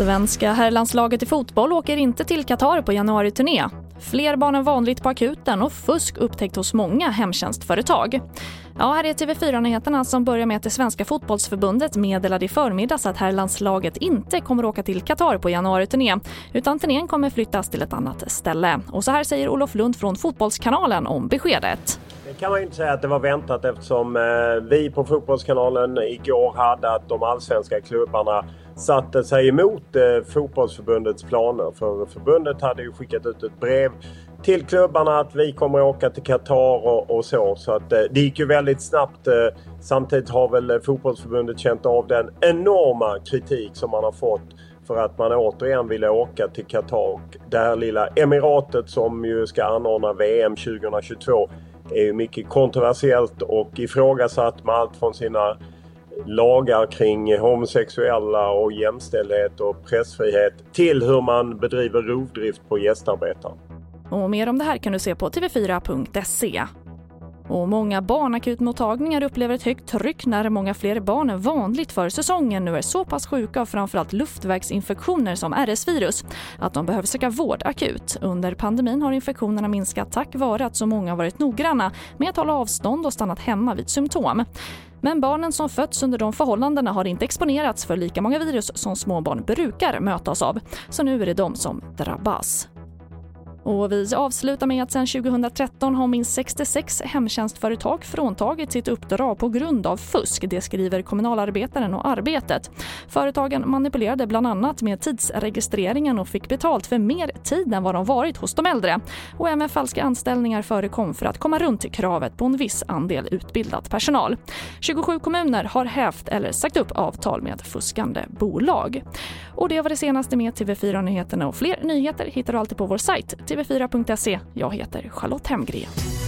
Svenska herrlandslaget i fotboll åker inte till Qatar på januariturné. Fler barn än vanligt på akuten och fusk upptäckt hos många hemtjänstföretag. Ja, här är TV4-nyheterna som börjar med att det svenska fotbollsförbundet meddelade i förmiddags att herrlandslaget inte kommer åka till Qatar på januariturné utan turnén kommer flyttas till ett annat ställe. Och så här säger Olof Lund från Fotbollskanalen om beskedet. Det kan man inte säga att det var väntat eftersom eh, vi på Fotbollskanalen igår hade att de allsvenska klubbarna satte sig emot eh, fotbollsförbundets planer. För förbundet hade ju skickat ut ett brev till klubbarna att vi kommer att åka till Qatar och, och så. Så att eh, det gick ju väldigt snabbt. Samtidigt har väl fotbollsförbundet känt av den enorma kritik som man har fått för att man återigen ville åka till Qatar. Det här lilla emiratet som ju ska anordna VM 2022 är ju mycket kontroversiellt och ifrågasatt med allt från sina lagar kring homosexuella och jämställdhet och pressfrihet till hur man bedriver rovdrift på gästarbetare. Och mer om det här kan du se på tv4.se. Och många barnakutmottagningar upplever ett högt tryck när många fler barn än vanligt för säsongen nu är så pass sjuka av framförallt luftvägsinfektioner som RS-virus att de behöver söka vård akut. Under pandemin har infektionerna minskat tack vare att så många varit noggranna med att hålla avstånd och stannat hemma vid symptom. Men barnen som fötts under de förhållandena har inte exponerats för lika många virus som småbarn brukar mötas av. Så nu är det de som drabbas. Och vi avslutar med att sedan 2013 har minst 66 hemtjänstföretag fråntagit sitt uppdrag på grund av fusk. Det skriver kommunalarbetaren och Arbetet. Företagen manipulerade bland annat med tidsregistreringen och fick betalt för mer tid än vad de varit hos de äldre. Och även falska anställningar förekom för att komma runt kravet på en viss andel utbildad personal. 27 kommuner har hävt eller sagt upp avtal med fuskande bolag. Och det var det senaste med TV4 Nyheterna och fler nyheter hittar du alltid på vår sajt tv4.se. Jag heter Charlotte Hemgren.